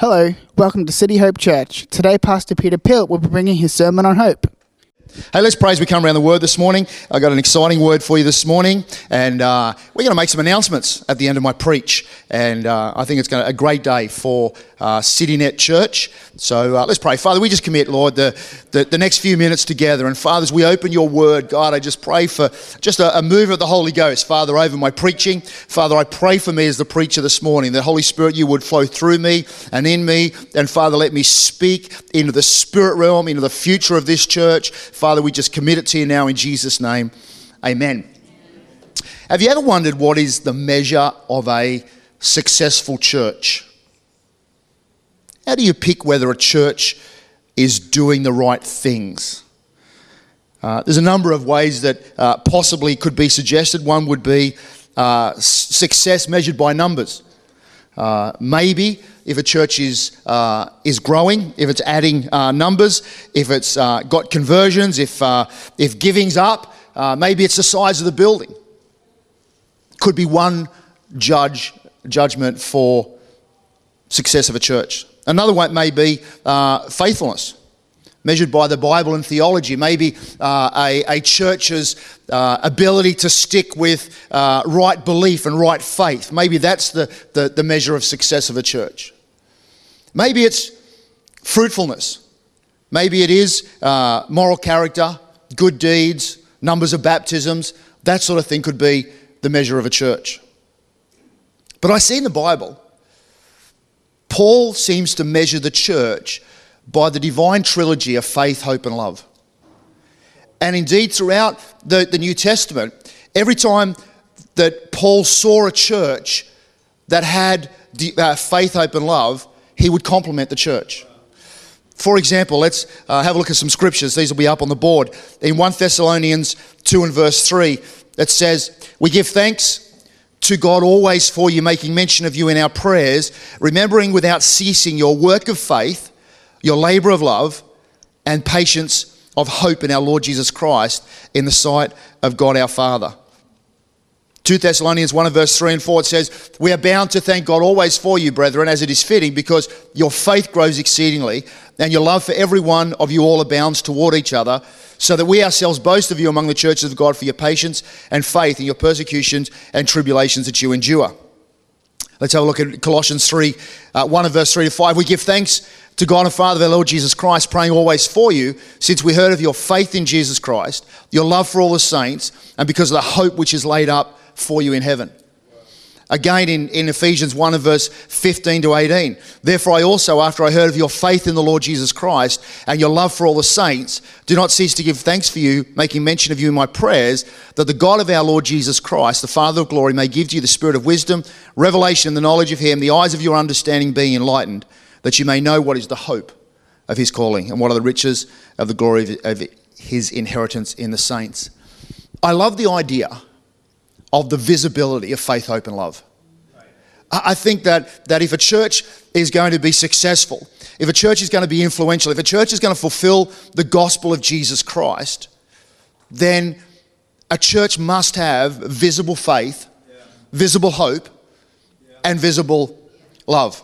Hello, welcome to City Hope Church. Today, Pastor Peter Pilt will be bringing his sermon on hope. Hey, let's pray as we come around the word this morning. I got an exciting word for you this morning, and uh, we're going to make some announcements at the end of my preach. And uh, I think it's going to, a great day for uh, CityNet Church. So uh, let's pray. Father, we just commit, Lord, the, the, the, next few minutes together. And Father, as we open your word, God, I just pray for just a, a move of the Holy Ghost, Father, over my preaching. Father, I pray for me as the preacher this morning, that Holy Spirit, you would flow through me and in me. And Father, let me speak into the spirit realm, into the future of this church. Father, we just commit it to you now in Jesus' name. Amen. Have you ever wondered what is the measure of a successful church? How do you pick whether a church is doing the right things? Uh, there's a number of ways that uh, possibly could be suggested. One would be uh, success measured by numbers. Uh, maybe if a church is, uh, is growing, if it's adding uh, numbers, if it's uh, got conversions, if, uh, if giving's up, uh, maybe it's the size of the building. Could be one judge judgment for success of a church. Another one may be faithfulness measured by the Bible and theology, maybe uh, a, a, church's uh, ability to stick with uh, right belief and right faith. Maybe that's the, the, the, measure of success of a church. Maybe it's fruitfulness. Maybe it is uh, moral character, good deeds, numbers of baptisms. That sort of thing could be the measure of a church. But I see in the Bible, Paul seems to measure the church by the divine trilogy of faith, hope, and love. And indeed, throughout the, the New Testament, every time that Paul saw a church that had uh, faith, hope, and love, he would compliment the church. For example, let's uh, have a look at some scriptures. These will be up on the board. In 1 Thessalonians 2 and verse 3, it says, We give thanks to God always for you, making mention of you in our prayers, remembering without ceasing your work of faith your labor of love, and patience of hope in our Lord Jesus Christ in the sight of God our Father. 2 Thessalonians 1 verse 3 and 4 it says, We are bound to thank God always for you, brethren, as it is fitting, because your faith grows exceedingly, and your love for every one of you all abounds toward each other, so that we ourselves boast of you among the churches of God for your patience and faith in your persecutions and tribulations that you endure. Let's have a look at Colossians 3, uh, 1 and verse 3 to 5. We give thanks to God and Father of our Lord Jesus Christ, praying always for you, since we heard of your faith in Jesus Christ, your love for all the saints, and because of the hope which is laid up for you in heaven. Again, in, in Ephesians 1 and verse 15 to 18. Therefore, I also, after I heard of your faith in the Lord Jesus Christ and your love for all the saints, do not cease to give thanks for you, making mention of you in my prayers, that the God of our Lord Jesus Christ, the Father of glory, may give to you the spirit of wisdom, revelation, and the knowledge of him, the eyes of your understanding being enlightened, that you may know what is the hope of his calling and what are the riches of the glory of his inheritance in the saints. I love the idea of the visibility of faith, hope, and love. I think that, that if a church is going to be successful, if a church is going to be influential, if a church is going to fulfill the gospel of Jesus Christ, then a church must have visible faith, yeah. visible hope, yeah. and visible love.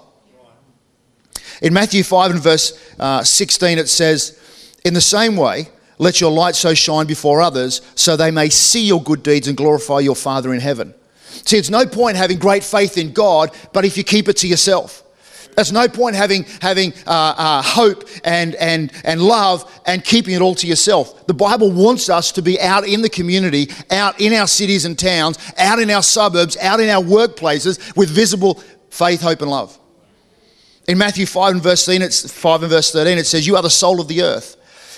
In Matthew 5 and verse uh, 16, it says, In the same way, let your light so shine before others so they may see your good deeds and glorify your Father in heaven. See, it's no point having great faith in God, but if you keep it to yourself. There's no point having, having uh, uh, hope and, and, and love and keeping it all to yourself. The Bible wants us to be out in the community, out in our cities and towns, out in our suburbs, out in our workplaces with visible faith, hope, and love. In Matthew 5 and verse 13, it's 5 and verse 13, it says, You are the salt of the earth.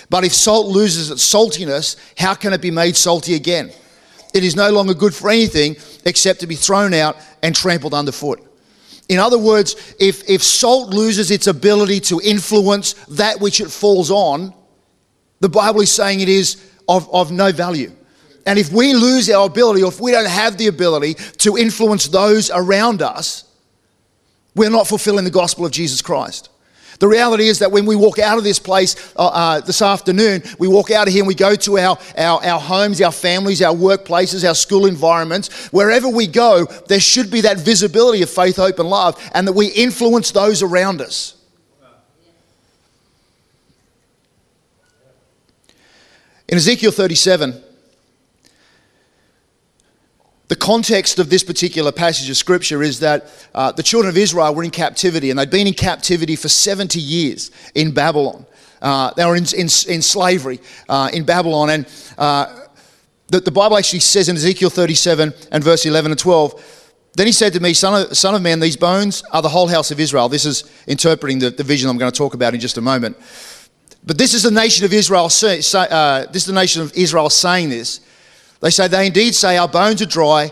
But if salt loses its saltiness, how can it be made salty again? It is no longer good for anything except to be thrown out and trampled underfoot. In other words, if, if salt loses its ability to influence that which it falls on, the Bible is saying it is of, of no value. And if we lose our ability, or if we don't have the ability to influence those around us, we're not fulfilling the gospel of Jesus Christ. The reality is that when we walk out of this place uh, uh, this afternoon, we walk out of here and we go to our, our, our homes, our families, our workplaces, our school environments. Wherever we go, there should be that visibility of faith, hope, and love, and that we influence those around us. In Ezekiel 37, the context of this particular passage of scripture is that uh, the children of Israel were in captivity, and they'd been in captivity for 70 years in Babylon. Uh, they were in, in, in slavery uh, in Babylon, and uh, the, the, Bible actually says in Ezekiel 37 and verse 11 and 12. Then he said to me, Son of, son of man, these bones are the whole house of Israel. This is interpreting the, the vision I'm going to talk about in just a moment. But this is the nation of Israel. Say, uh, this is the nation of Israel saying this. They say, They indeed say, Our bones are dry,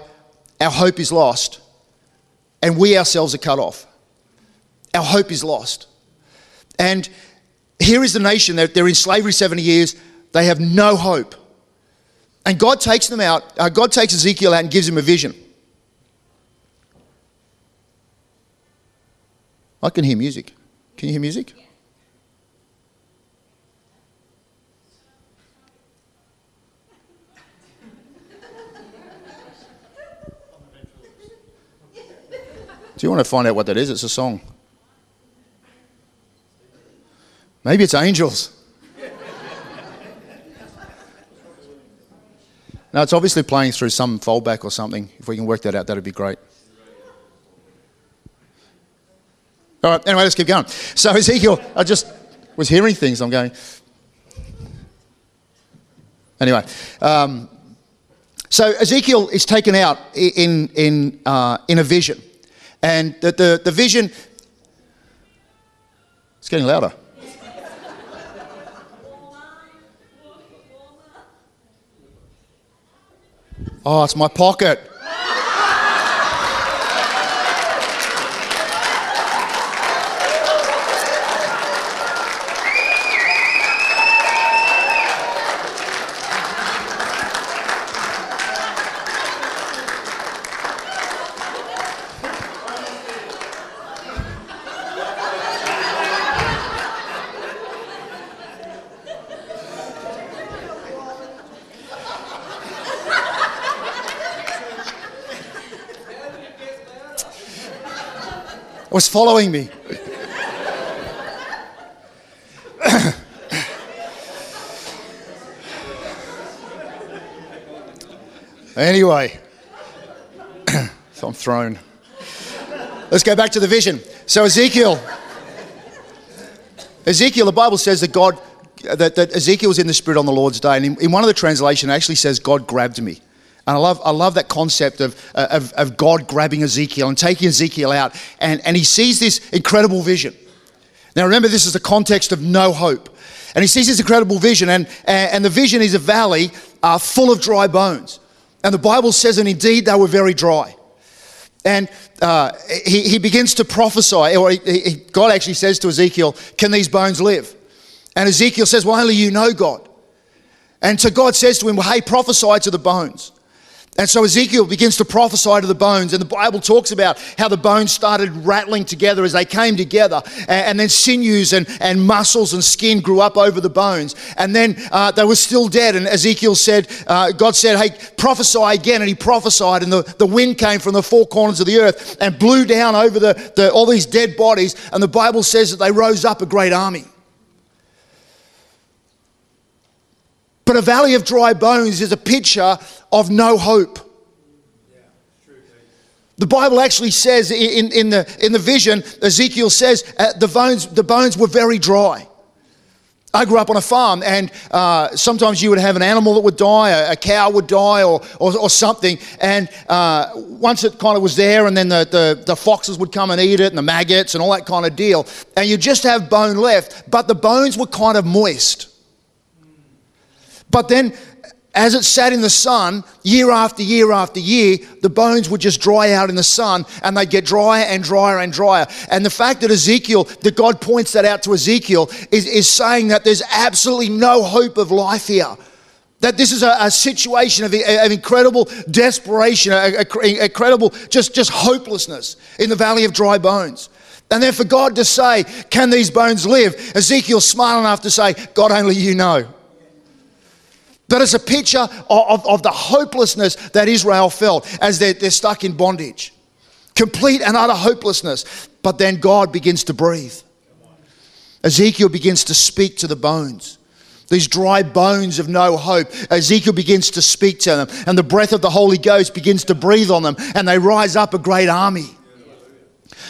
our hope is lost, and we ourselves are cut off. Our hope is lost. And here is the nation, they're, they're in slavery 70 years, they have no hope. And God takes them out, uh, God takes Ezekiel out and gives him a vision. I can hear music. Can you hear music? Do you want to find out what that is? It's a song. Maybe it's angels. no, it's obviously playing through some fallback or something. If we can work that out, that'd be great. All right, anyway, let's keep going. So, Ezekiel, I just was hearing things. I'm going. Anyway, um, so Ezekiel is taken out in, in, uh, in a vision. And the, the, the vision, it's getting louder. Oh, it's my pocket. Was following me. anyway, so I'm thrown. Let's go back to the vision. So, Ezekiel, Ezekiel, the Bible says that God, that, that Ezekiel was in the Spirit on the Lord's day. And in, in one of the translations, actually says, God grabbed me. And I love, I love that concept of, uh, of, of God grabbing Ezekiel and taking Ezekiel out. And, and he sees this incredible vision. Now, remember, this is the context of no hope. And he sees this incredible vision, and, and the vision is a valley uh, full of dry bones. And the Bible says, and indeed, they were very dry. And uh, he, he begins to prophesy, or he, he, God actually says to Ezekiel, Can these bones live? And Ezekiel says, Well, only you know, God. And so God says to him, Well, hey, prophesy to the bones. And so Ezekiel begins to prophesy to the bones, and the Bible talks about how the bones started rattling together as they came together, and, and then sinews and, and muscles and skin grew up over the bones. And then uh, they were still dead, and Ezekiel said, uh, God said, Hey, prophesy again. And he prophesied, and the, the wind came from the four corners of the earth and blew down over the, the, all these dead bodies. And the Bible says that they rose up a great army. But a valley of dry bones is a picture of no hope. The Bible actually says in, in, the, in the vision, Ezekiel says uh, the, bones, the bones were very dry. I grew up on a farm, and uh, sometimes you would have an animal that would die, a, a cow would die, or, or, or something. And uh, once it kind of was there, and then the, the, the, foxes would come and eat it, and the maggots, and all that kind of deal. And you just have bone left, but the bones were kind of moist. But then, as it sat in the sun, year after year after year, the bones would just dry out in the sun and they'd get drier and drier and drier. And the fact that Ezekiel, that God points that out to Ezekiel, is, is saying that there's absolutely no hope of life here. That this is a, a situation of, of, incredible desperation, a, a, incredible just, just hopelessness in the valley of dry bones. And then for God to say, Can these bones live? Ezekiel's smart enough to say, God, only you know. But it's a picture of, of, of the hopelessness that Israel felt as they're, they're stuck in bondage. Complete and utter hopelessness. But then God begins to breathe. Ezekiel begins to speak to the bones. These dry bones of no hope. Ezekiel begins to speak to them, and the breath of the Holy Ghost begins to breathe on them, and they rise up a great army.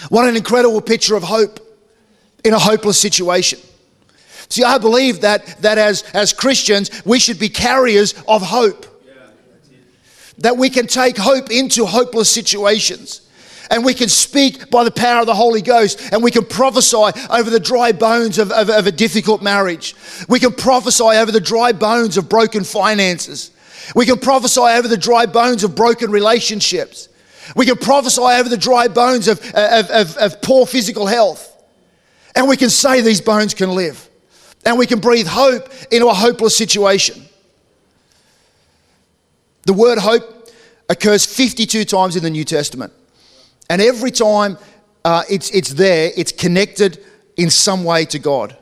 What an incredible picture of hope in a hopeless situation. See, I believe that, that as, as Christians, we should be carriers of hope. That we can take hope into hopeless situations. And we can speak by the power of the Holy Ghost and we can prophesy over the dry bones of, of, of a difficult marriage. We can prophesy over the dry bones of broken finances. We can prophesy over the dry bones of broken relationships. We can prophesy over the dry bones of, of, of, of poor physical health. And we can say these bones can live. And we can breathe hope into a hopeless situation. The word hope occurs 52 times in the New Testament. And every time uh, it's, it's there, it's connected in some way to God.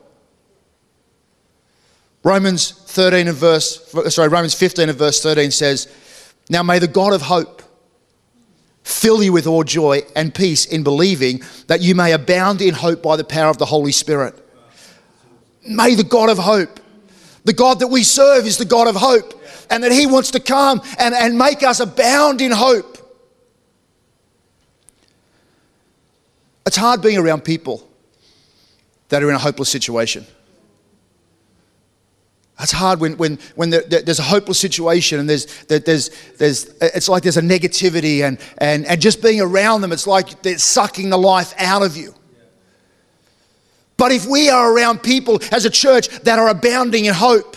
Romans 13 and verse, sorry, Romans 15 and verse 13 says, Now may the God of hope fill you with all joy and peace in believing that you may abound in hope by the power of the Holy Spirit. May the God of hope, the God that we serve is the God of hope, and that He wants to come and, and make us abound in hope. It's hard being around people that are in a hopeless situation. That's hard when, when, when there, there's a hopeless situation and there's, there's, there's, it's like there's a negativity and, and, and just being around them, it's like they're sucking the life out of you. But if we are around people as a church that are abounding in hope,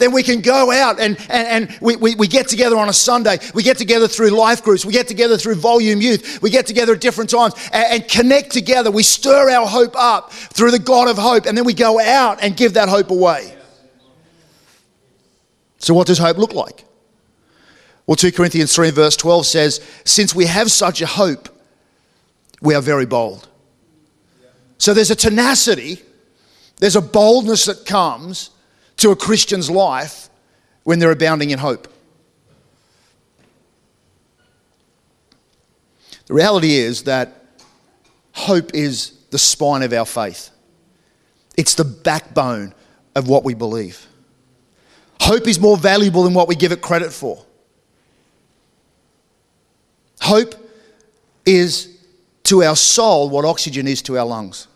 then we can go out and, and, and we, we, we get together on a Sunday. We get together through life groups. We get together through volume youth. We get together at different times and, and connect together. We stir our hope up through the God of hope, and then we go out and give that hope away. So, what does hope look like? Well, 2 Corinthians 3, verse 12 says, Since we have such a hope, we are very bold. So, there's a tenacity, there's a boldness that comes to a Christian's life when they're abounding in hope. The reality is that hope is the spine of our faith, it's the backbone of what we believe. Hope is more valuable than what we give it credit for. Hope is to our soul what oxygen is to our lungs.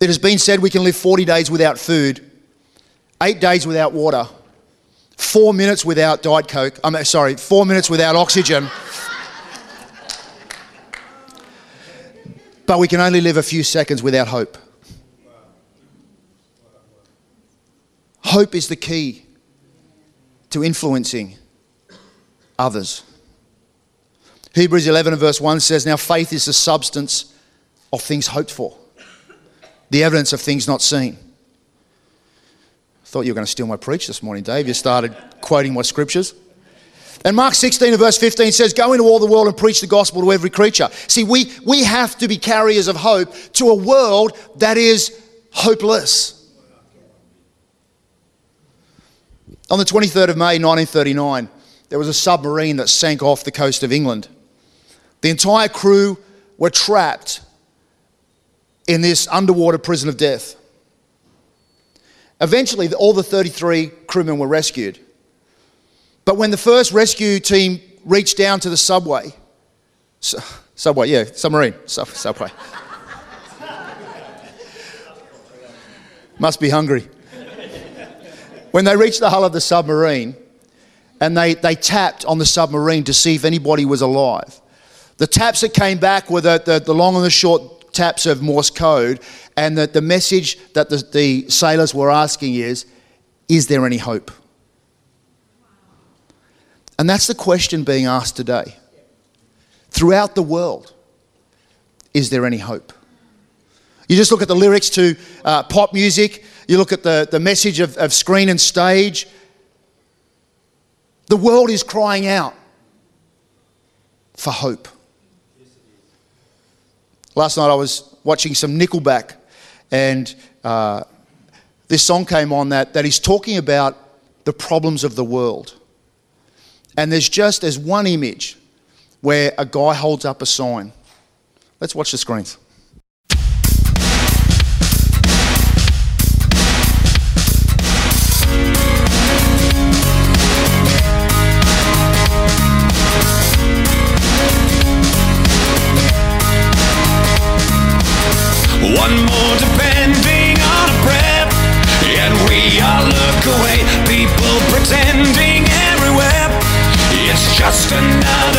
It has been said we can live 40 days without food, eight days without water, four minutes without Diet Coke. I'm sorry, four minutes without oxygen. but we can only live a few seconds without hope. Hope is the key to influencing others. Hebrews 11 and verse 1 says, Now faith is the substance of things hoped for the evidence of things not seen. I thought you were going to steal my preach this morning, Dave. You started quoting my scriptures. And Mark 16 and verse 15 says, Go into all the world and preach the gospel to every creature. See, we, we have to be carriers of hope to a world that is hopeless. On the 23rd of May 1939, there was a submarine that sank off the coast of England. The entire crew were trapped in this underwater prison of death. Eventually, all the 33 crewmen were rescued. But when the first rescue team reached down to the subway, su- subway, yeah, submarine, sub- subway. Must be hungry. When they reached the hull of the submarine and they, they tapped on the submarine to see if anybody was alive, the taps that came back were the, the, the long and the short taps of Morse code, and that the message that the, the sailors were asking is, Is there any hope? And that's the question being asked today. Throughout the world, is there any hope? You just look at the lyrics to uh, pop music, you look at the, the message of, of screen and stage. The world is crying out for hope. Last night I was watching some Nickelback, and uh, this song came on that, that is talking about the problems of the world. And there's just there's one image where a guy holds up a sign. Let's watch the screens. Just another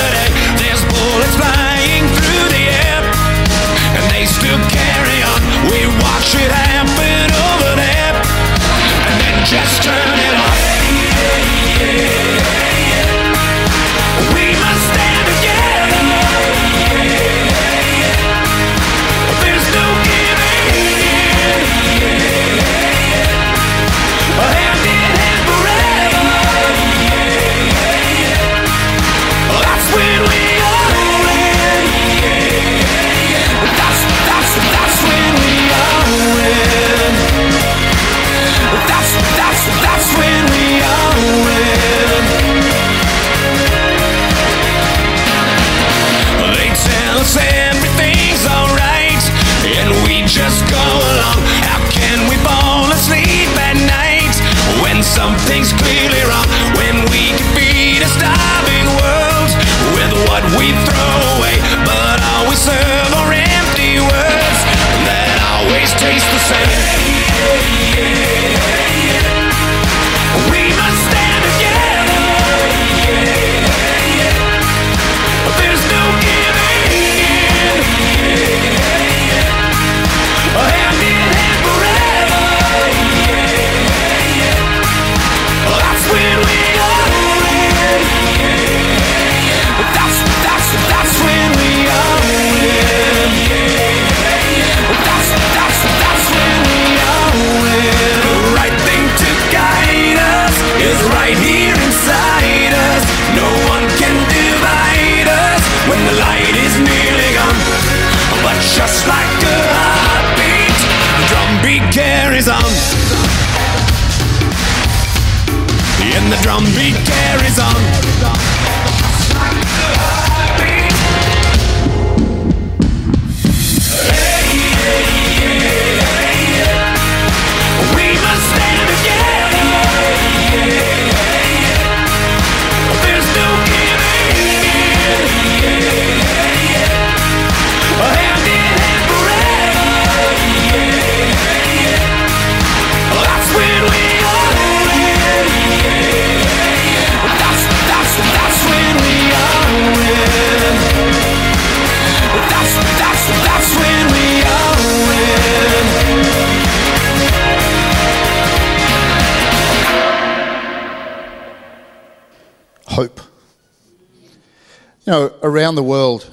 You know, around the world,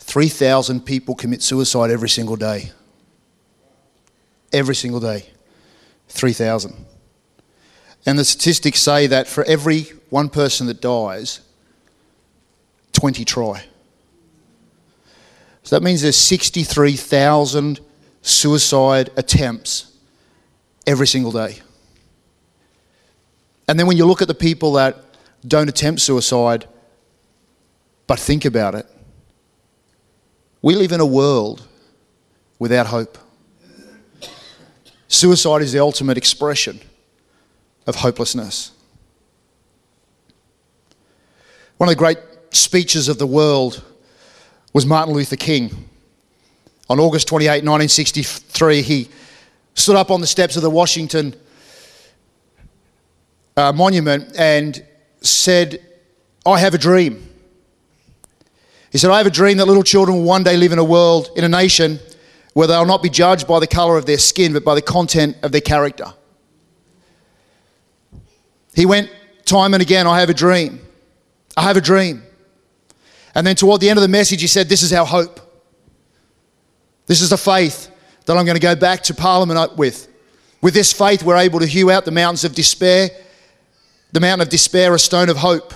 3,000 people commit suicide every single day. Every single day. 3,000. And the statistics say that for every one person that dies, 20 try. So that means there's 63,000 suicide attempts every single day. And then when you look at the people that don't attempt suicide but think about it, we live in a world without hope. Suicide is the ultimate expression of hopelessness. One of the great speeches of the world was Martin Luther King. On August 28, 1963, he stood up on the steps of the Washington uh, monument and said, I have a dream. He said, I have a dream that little children will one day live in a world, in a nation, where they'll not be judged by the colour of their skin, but by the content of their character. He went time and again, I have a dream. I have a dream. And then toward the end of the message, he said, This is our hope. This is the faith that I'm going to go back to Parliament with. With this faith, we're able to hew out the mountains of despair, the mountain of despair, a stone of hope.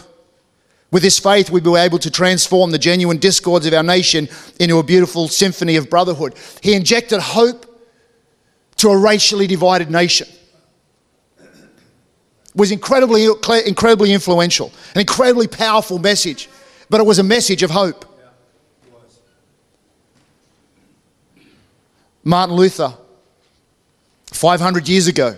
With this faith, we were able to transform the genuine discords of our nation into a beautiful symphony of brotherhood. He injected hope to a racially divided nation. It was incredibly, incredibly influential, an incredibly powerful message, but it was a message of hope. Martin Luther, 500 years ago,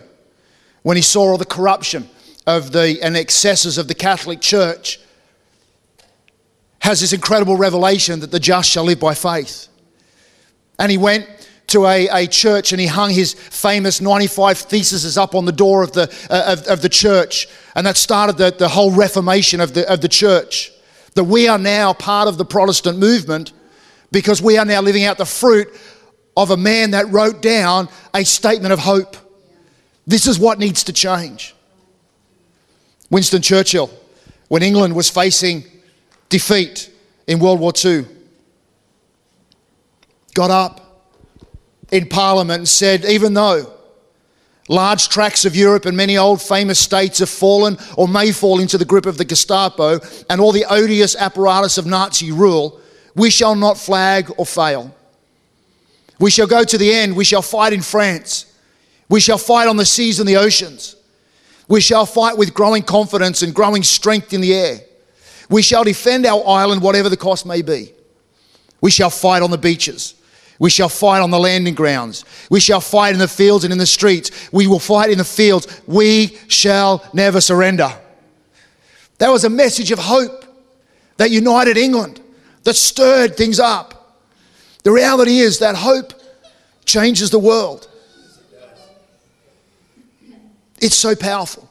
when he saw all the corruption of the and excesses of the Catholic Church, has this incredible revelation that the just shall live by faith. And he went to a, a church and he hung his famous 95 theses up on the door of the, uh, of, of the church. And that started the, the whole reformation of the, of the church. That we are now part of the Protestant movement because we are now living out the fruit of a man that wrote down a statement of hope. This is what needs to change. Winston Churchill, when England was facing defeat in World War II, got up in Parliament and said, even though large tracts of Europe and many old famous states have fallen or may fall into the grip of the Gestapo and all the odious apparatus of Nazi rule, we shall not flag or fail. We shall go to the end. We shall fight in France. We shall fight on the seas and the oceans. We shall fight with growing confidence and growing strength in the air. We shall defend our island, whatever the cost may be. We shall fight on the beaches. We shall fight on the landing grounds. We shall fight in the fields and in the streets. We will fight in the fields. We shall never surrender. That was a message of hope that united England, that stirred things up. The reality is that hope changes the world. It's so powerful.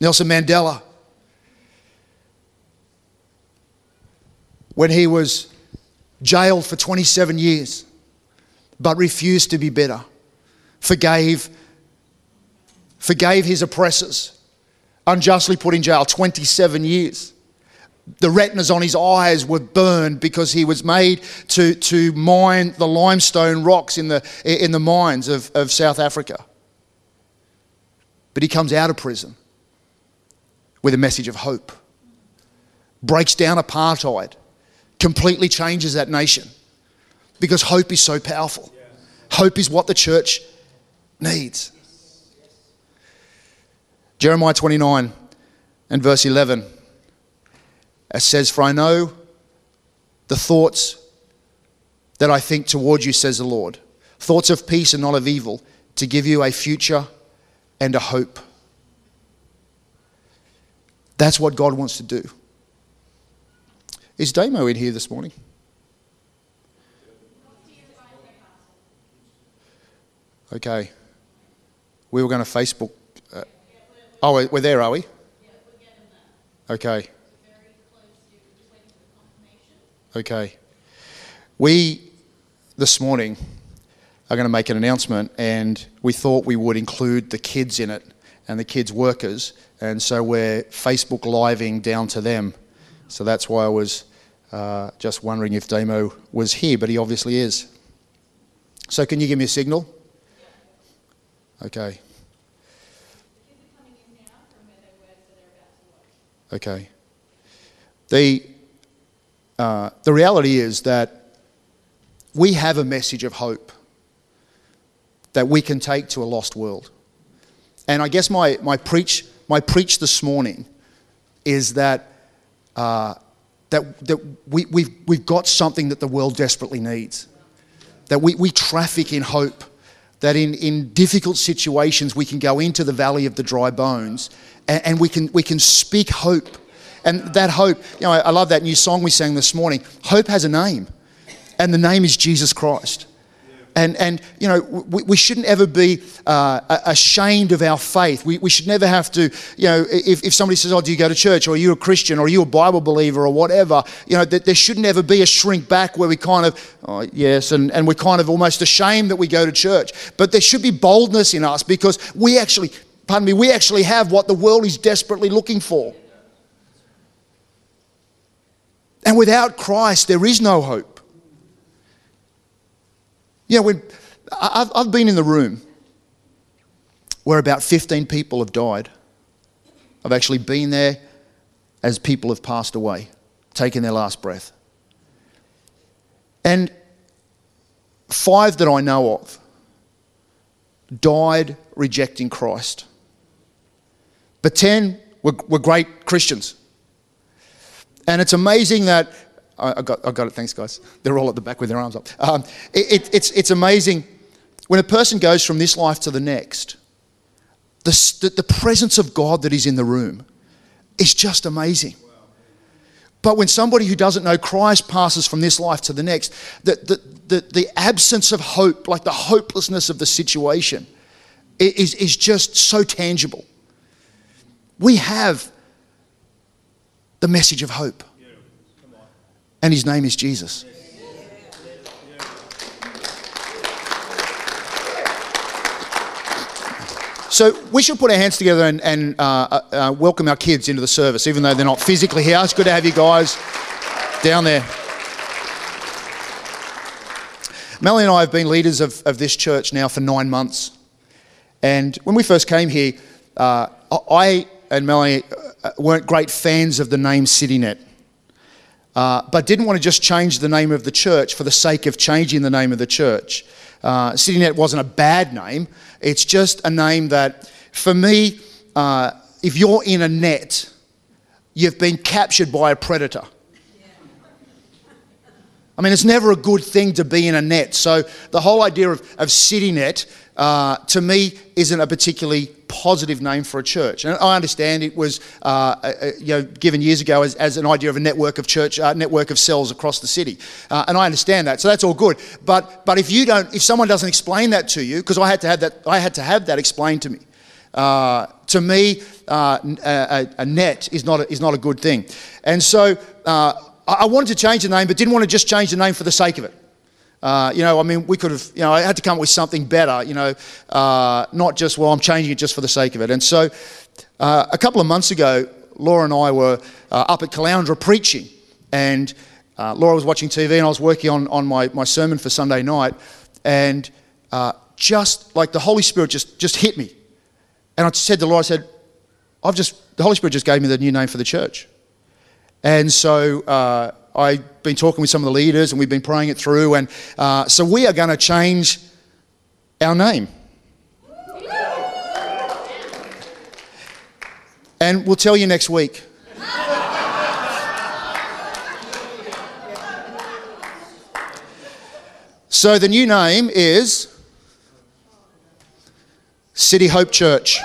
Nelson Mandela, when he was jailed for 27 years, but refused to be bitter, forgave, forgave his oppressors, unjustly put in jail 27 years the retinas on his eyes were burned because he was made to, to mine the limestone rocks in the, in the mines of, of South Africa. But he comes out of prison with a message of hope, breaks down apartheid, completely changes that nation because hope is so powerful. Hope is what the church needs. Jeremiah 29 and verse 11. It says, For I know the thoughts that I think toward you, says the Lord. Thoughts of peace and not of evil, to give you a future and a hope. That's what God wants to do. Is Damo in here this morning? Okay. We were going to Facebook. Uh, oh, we're there, are we? Okay. Okay. We, this morning, are going to make an announcement, and we thought we would include the kids in it and the kids' workers, and so we're Facebook living down to them. So that's why I was uh, just wondering if Damo was here, but he obviously is. So, can you give me a signal? Okay. Okay. The uh, the reality is that we have a message of hope that we can take to a lost world. And I guess my, my, preach, my preach this morning is that, uh, that, that we, we've, we've got something that the world desperately needs. That we, we traffic in hope. That in, in difficult situations we can go into the valley of the dry bones and, and we, can, we can speak hope and that hope, you know, I love that new song we sang this morning. Hope has a name, and the name is Jesus Christ. And, and you know, we, we shouldn't ever be uh, ashamed of our faith. We, we should never have to, you know, if, if somebody says, Oh, do you go to church? Or are you a Christian? Or are you a Bible believer? Or whatever, you know, that there should never be a shrink back where we kind of, oh, yes, and, and we're kind of almost ashamed that we go to church. But there should be boldness in us because we actually, pardon me, we actually have what the world is desperately looking for. And without Christ, there is no hope. You know, when, I've, I've been in the room where about 15 people have died. I've actually been there as people have passed away, taken their last breath. And five that I know of died rejecting Christ. But 10 were, were great Christians. And it's amazing that, I, I got, I got it, thanks guys. They're all at the back with their arms up. Um, it, it, it's, it's amazing when a person goes from this life to the next, the, the, presence of God that is in the room is just amazing. But when somebody who doesn't know Christ passes from this life to the next, the, the, the, the absence of hope, like the hopelessness of the situation, is, is just so tangible. We have the message of hope, and his name is Jesus. So we should put our hands together and, and uh, uh, uh, welcome our kids into the service, even though they're not physically here. It's good to have you guys down there. Melanie and I have been leaders of, of this church now for nine months. And when we first came here, uh, I and Melanie uh, weren't great fans of the name CityNet, uh, but didn't want to just change the name of the church for the sake of changing the name of the church. Uh, CityNet wasn't a bad name, it's just a name that, for me, uh, if you're in a net, you've been captured by a predator. I mean, it's never a good thing to be in a net. So the whole idea of, of CityNet, uh, to me, isn't a particularly positive name for a church. And I understand it was, uh, uh, you know, given years ago as, as an idea of a network of church, uh, network of cells across the city. Uh, and I understand that. So that's all good. But, but if you don't, if someone doesn't explain that to you, because I had to have that, I had to have that explained to me. Uh, to me, uh, a, a net is not a, is not a good thing. And so uh, I wanted to change the name, but didn't want to just change the name for the sake of it. Uh, you know, I mean, we could have, you know, I had to come up with something better, you know, uh, not just, well, I'm changing it just for the sake of it. And so uh, a couple of months ago, Laura and I were uh, up at Caloundra preaching, and uh, Laura was watching TV, and I was working on, on my, my sermon for Sunday night, and uh, just like the Holy Spirit just, just hit me. And I said to Laura, I said, I've just, the Holy Spirit just gave me the new name for the church. And so uh, I've been talking with some of the leaders and we've been praying it through. And uh, so we are going to change our name. And we'll tell you next week. So the new name is City Hope Church.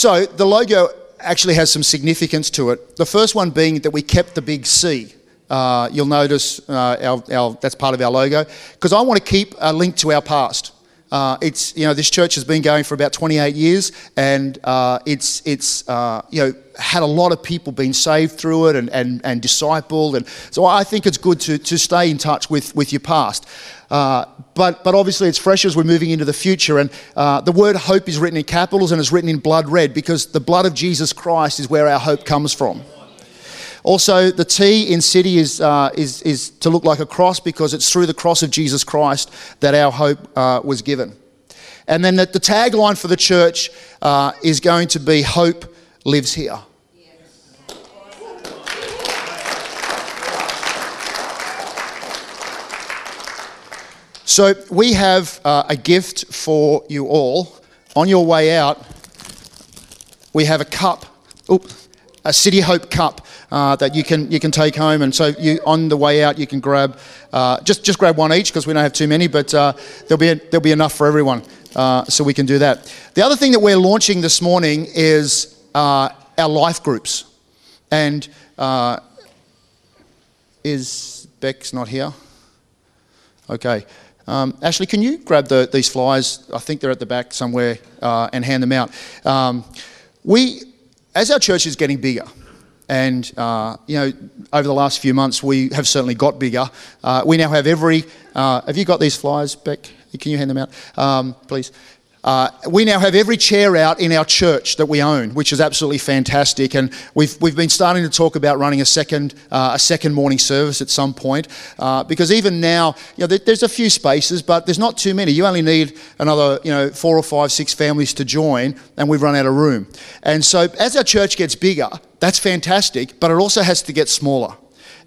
So the logo actually has some significance to it. The first one being that we kept the big C. Uh, you'll notice uh, our, our, that's part of our logo because I want to keep a link to our past. Uh, it's you know this church has been going for about 28 years, and uh, it's it's uh, you know had a lot of people being saved through it and, and, and discipled, and so I think it's good to, to stay in touch with, with your past. Uh, but but obviously it's fresh as we're moving into the future, and uh, the word hope is written in capitals and is written in blood red because the blood of Jesus Christ is where our hope comes from. Also, the T in city is, uh, is, is to look like a cross because it's through the cross of Jesus Christ that our hope uh, was given. And then the, the tagline for the church uh, is going to be Hope lives here. So, we have uh, a gift for you all. On your way out, we have a cup. Oop, a City Hope cup uh, that you can you can take home, and so you on the way out you can grab uh, just just grab one each because we don't have too many, but uh, there'll be there'll be enough for everyone, uh, so we can do that. The other thing that we're launching this morning is uh, our life groups, and uh, is Beck's not here? Okay. Um, Ashley, can you grab the, these flyers? I think they're at the back somewhere and hand them out. Um, we as our church is getting bigger, and uh, you know, over the last few months, we have certainly got bigger. Uh, we now have every. Uh, have you got these flyers, Beck? Can you hand them out, um, please? Uh, we now have every chair out in our church that we own, which is absolutely fantastic. And we've, we've been starting to talk about running a second, uh, a second morning service at some point. Uh, because even now, you know, there, there's a few spaces, but there's not too many. You only need another, you know, four or five, six families to join, and we've run out of room. And so as our church gets bigger, that's fantastic, but it also has to get smaller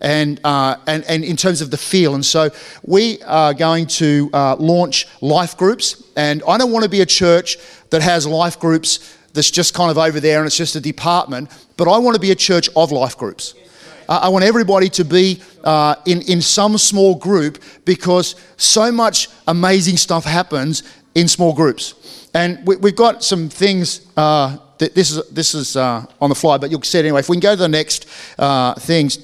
and, uh, and, and in terms of the feel. And so we are going to uh, launch life groups. And I don't want to be a church that has life groups that's just kind of over there and it's just a department, but I want to be a church of life groups. I want everybody to be uh, in, in some small group because so much amazing stuff happens in small groups. And we, have got some things. Uh, that this is this is uh, on the fly, but you'll see it anyway. If we can go to the next uh, things,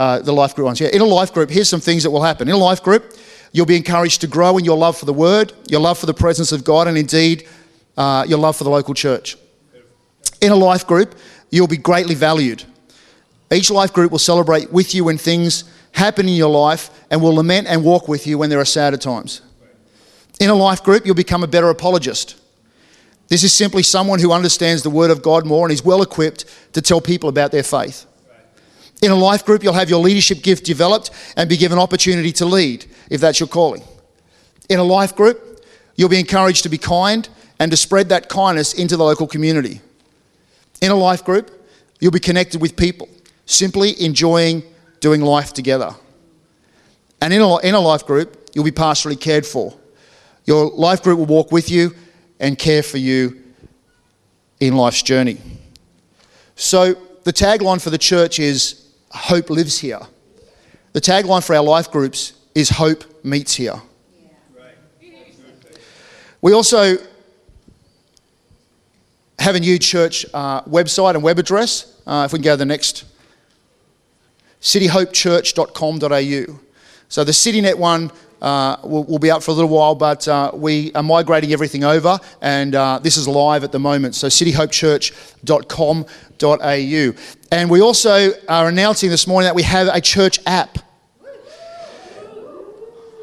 uh, the life group ones. Yeah, in a life group, here's some things that will happen. In a life group, you'll be encouraged to grow in your love for the Word, your love for the presence of God, and indeed uh, your love for the local church. In a life group, you'll be greatly valued. Each life group will celebrate with you when things happen in your life and will lament and walk with you when there are sadder times. In a life group, you'll become a better apologist. This is simply someone who understands the Word of God more and is well equipped to tell people about their faith. In a life group, you'll have your leadership gift developed and be given opportunity to lead if that's your calling. In a life group, you'll be encouraged to be kind and to spread that kindness into the local community. In a life group, you'll be connected with people, simply enjoying doing life together. And in a, in a life group, you'll be pastorally cared for. Your life group will walk with you and care for you in life's journey. So, the tagline for the church is hope lives here. The tagline for our life groups is hope meets here. We also have a new church uh, website and web address. Uh, if we can go to the next, cityhopechurch.com.au. So the CityNet one uh, will, will, be up for a little while, but uh, we are migrating everything over, and uh, this is live at the moment. So cityhopechurch.com.au. And we also are announcing this morning that we have a church app.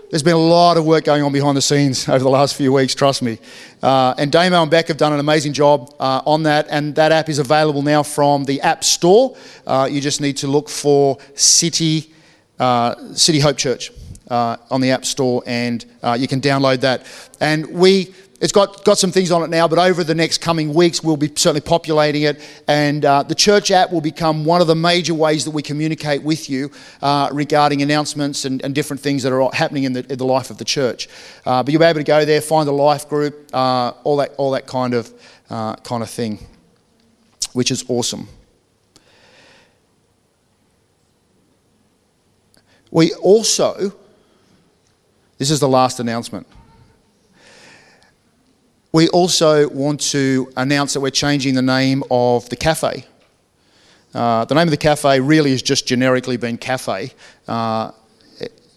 There's been a lot of work going on behind the scenes over the last few weeks, trust me. Uh, and Damo and Beck have done an amazing job uh, on that, and that app is available now from the App Store. Uh, you just need to look for City, uh, City Hope Church uh, on the App Store, and uh, you can download that. And we, it's got, got some things on it now, but over the next coming weeks, we'll be certainly populating it. And uh, the church app will become one of the major ways that we communicate with you uh, regarding announcements and, and, different things that are happening in the, in the life of the church. Uh, but you'll be able to go there, find a life group, uh, all, that, all that kind of, kind of thing, which is awesome. We also this is the last announcement. We also want to announce that we're changing the name of the cafe. Uh, the name of the cafe really has just generically been cafe. Uh,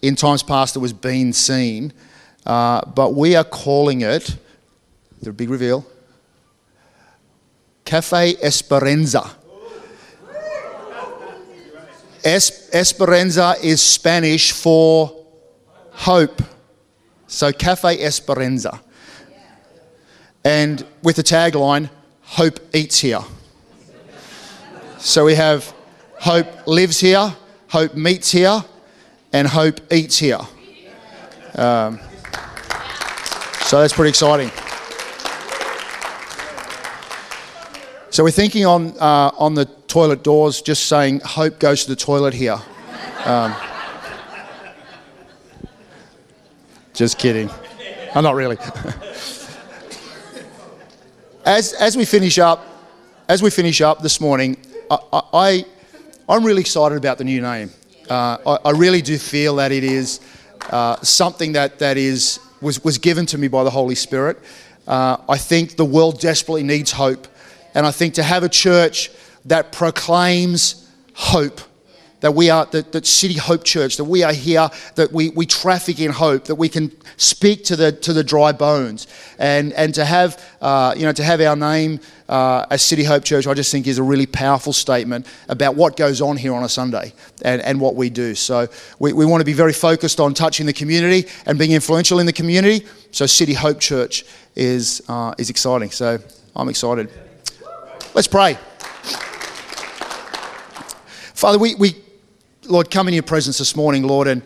in times past, it was Bean Scene, uh, but we are calling it, the big reveal, Cafe Esperanza. Es- Esperanza is Spanish for hope. So, Cafe Esperanza. And with the tagline, Hope Eats Here. So we have Hope Lives Here, Hope Meets Here, and Hope Eats Here. Um, so that's pretty exciting. So we're thinking on, uh, on the toilet doors, just saying, Hope goes to the toilet here. Um, Just kidding. I'm not really. as, as we finish up, as we finish up this morning, I, I, I'm really excited about the new name. Uh, I, I, really do feel that it is uh, something that, that is, was, was given to me by the Holy Spirit. Uh, I think the world desperately needs hope. And I think to have a church that proclaims hope that we are, that, that City Hope Church, that we are here, that we, we traffic in hope, that we can speak to the, to the dry bones. And, and to have, uh, you know, to have our name uh, as City Hope Church, I just think is a really powerful statement about what goes on here on a Sunday and, and what we do. So we, we want to be very focused on touching the community and being influential in the community. So City Hope Church is, uh, is exciting. So I'm excited. Let's pray. Father, we, we, Lord, come in your presence this morning, Lord, and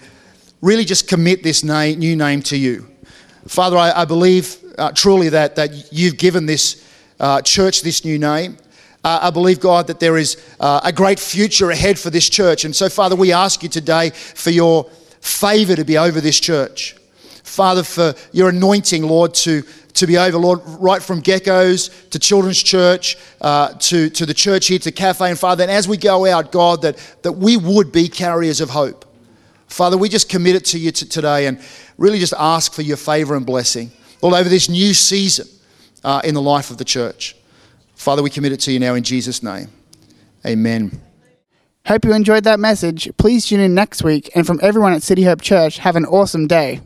really just commit this new name to you. Father, I, I believe uh, truly that, that you've given this uh, church this new name. Uh, I believe, God, that there is uh, a great future ahead for this church. And so, Father, we ask you today for your favor to be over this church. Father, for your anointing, Lord, to to be over, Lord, right from geckos to children's church, uh, to, to the church here, to cafe and Father. And as we go out, God, that, that we would be carriers of hope. Father, we just commit it to you t- today and really just ask for your favor and blessing, Lord, over this new season uh, in the life of the church. Father, we commit it to you now in Jesus' name. Amen. Hope you enjoyed that message. Please tune in next week. And from everyone at City Hope Church, have an awesome day.